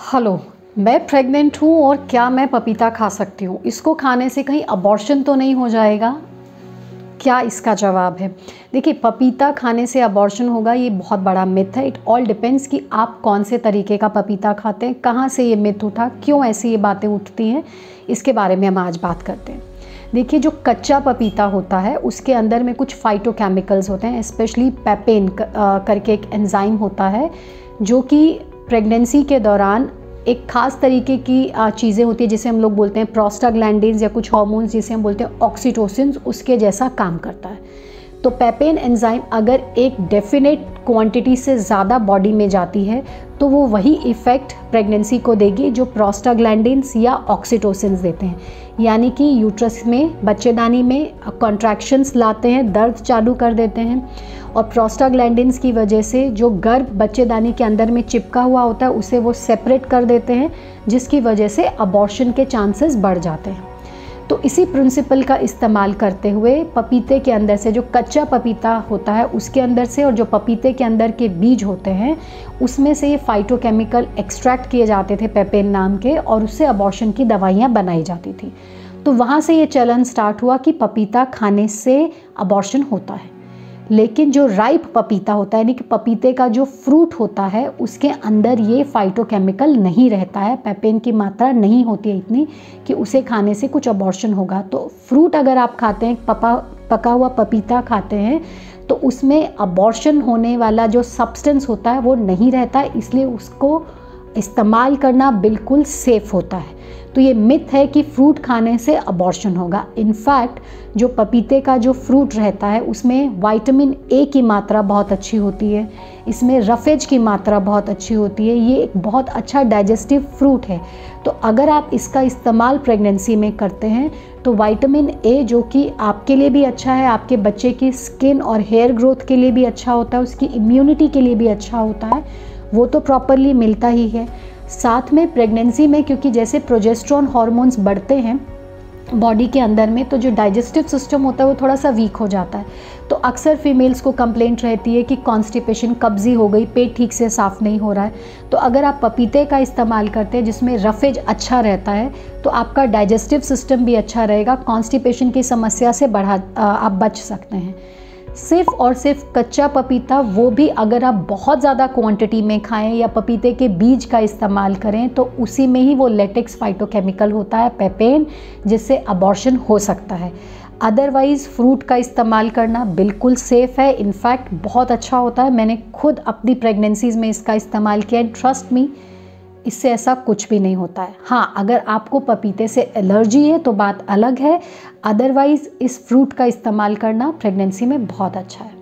Hello मैं pregnant हूँ और क्या मैं पपीता खा सकती हूँ? इसको खाने से कहीं अबॉर्शन तो नहीं हो जाएगा? क्या इसका जवाब है? देखिए, पपीता खाने से अबॉर्शन होगा, ये बहुत बड़ा मिथ है। इट ऑल डिपेंड्स कि आप कौन से तरीके का पपीता खाते हैं, कहाँ से ये मिथ उठा, क्यों ऐसी ये बातें उठती हैं, इसके बारे में हम आज बात करते हैं। देखिए, जो कच्चा पपीता होता है, उसके अंदर में कुछ फाइटोकेमिकल्स होते हैं स्पेशली पेपेन करके एक एंजाइम होता है, जो कि प्रेगनेंसी के दौरान एक ख़ास तरीके की चीज़ें होती है, जिसे हम लोग बोलते हैं प्रोस्टाग्लैंड या कुछ हॉर्मोन्स जिसे हम बोलते हैं ऑक्सीटोसिन उसके जैसा काम करता है। तो पेपेन एंजाइम अगर एक डेफिनेट क्वांटिटी से ज़्यादा बॉडी में जाती है तो वो वही इफ़ेक्ट प्रेगनेंसी को देगी जो प्रोस्टाग्लैंडिन्स या ऑक्सीटोसिन देते हैं। यानी कि यूट्रस में, बच्चेदानी में कॉन्ट्रैक्शंस लाते हैं, दर्द चालू कर देते हैं। और प्रोस्टाग्लैंडिन्स की वजह से जो गर्भ बच्चेदानी के अंदर में चिपका हुआ होता है, उसे वो सेपरेट कर देते हैं, जिसकी वजह से अबॉर्शन के चांसेस बढ़ जाते हैं। तो इसी प्रिंसिपल का इस्तेमाल करते हुए पपीते के अंदर से जो कच्चा पपीता होता है, उसके अंदर से और जो पपीते के अंदर के बीज होते हैं, उसमें से ये फाइटोकेमिकल एक्सट्रैक्ट किए जाते थे पेपेन नाम के और उससे अबॉर्शन की दवाइयाँ बनाई जाती थी। तो वहाँ से ये चलन स्टार्ट हुआ कि पपीता खाने से अबॉर्शन होता है। लेकिन जो राइप पपीता होता है, यानी कि पपीते का जो फ्रूट होता है, उसके अंदर ये फाइटोकेमिकल नहीं रहता है पेपेन की मात्रा नहीं होती है इतनी कि उसे खाने से कुछ अबॉर्शन होगा। तो फ्रूट अगर आप खाते हैं, पपा, पका हुआ पपीता खाते हैं तो उसमें अबॉर्शन होने वाला जो सब्सटेंस होता है, वो नहीं रहता, इसलिए उसको इस्तेमाल करना बिल्कुल सेफ़ होता है। तो ये मिथ है कि फ्रूट खाने से अबॉर्शन होगा। इनफैक्ट जो पपीते का जो फ्रूट रहता है, उसमें वाइटामिन ए की मात्रा बहुत अच्छी होती है। इसमें रफेज की मात्रा बहुत अच्छी होती है। ये एक बहुत अच्छा डाइजेस्टिव फ्रूट है। तो अगर आप इसका इस्तेमाल प्रेगनेंसी में करते हैं तो वाइटामिन ए जो कि आपके लिए भी अच्छा है, आपके बच्चे की स्किन और हेयर ग्रोथ के लिए भी अच्छा होता है, उसकी इम्यूनिटी के लिए भी अच्छा होता है वो तो प्रॉपरली मिलता ही है। साथ में प्रेगनेंसी में क्योंकि जैसे प्रोजेस्ट्रॉन हार्मोन्स बढ़ते हैं बॉडी के अंदर में तो जो डाइजेस्टिव सिस्टम होता है, वो थोड़ा सा वीक हो जाता है। तो अक्सर फीमेल्स को कंप्लेंट रहती है कि कॉन्स्टिपेशन कब्जी हो गई, पेट ठीक से साफ़ नहीं हो रहा है। तो अगर आप पपीते का इस्तेमाल करते हैं, जिसमें रफेज अच्छा रहता है तो आपका डाइजेस्टिव सिस्टम भी अच्छा रहेगा। कॉन्स्टिपेशन की समस्या से बढ़ा आप बच सकते हैं। सिर्फ़ और सिर्फ़ कच्चा पपीता, वो भी अगर आप बहुत ज़्यादा क्वांटिटी में खाएँ या पपीते के बीज का इस्तेमाल करें तो उसी में ही वो लेटेक्स फाइटोकेमिकल होता है पेपेन जिससे अबॉर्शन हो सकता है। अदरवाइज़ फ्रूट का इस्तेमाल करना बिल्कुल सेफ़ है। इनफैक्ट बहुत अच्छा होता है। मैंने खुद अपनी प्रेगनेंसीज़ में इसका इस्तेमाल किया एंड ट्रस्ट मी इससे ऐसा कुछ भी नहीं होता है। हाँ अगर आपको पपीते से एलर्जी है तो बात अलग है। अदरवाइज़ इस फ्रूट का इस्तेमाल करना प्रेगनेंसी में बहुत अच्छा है।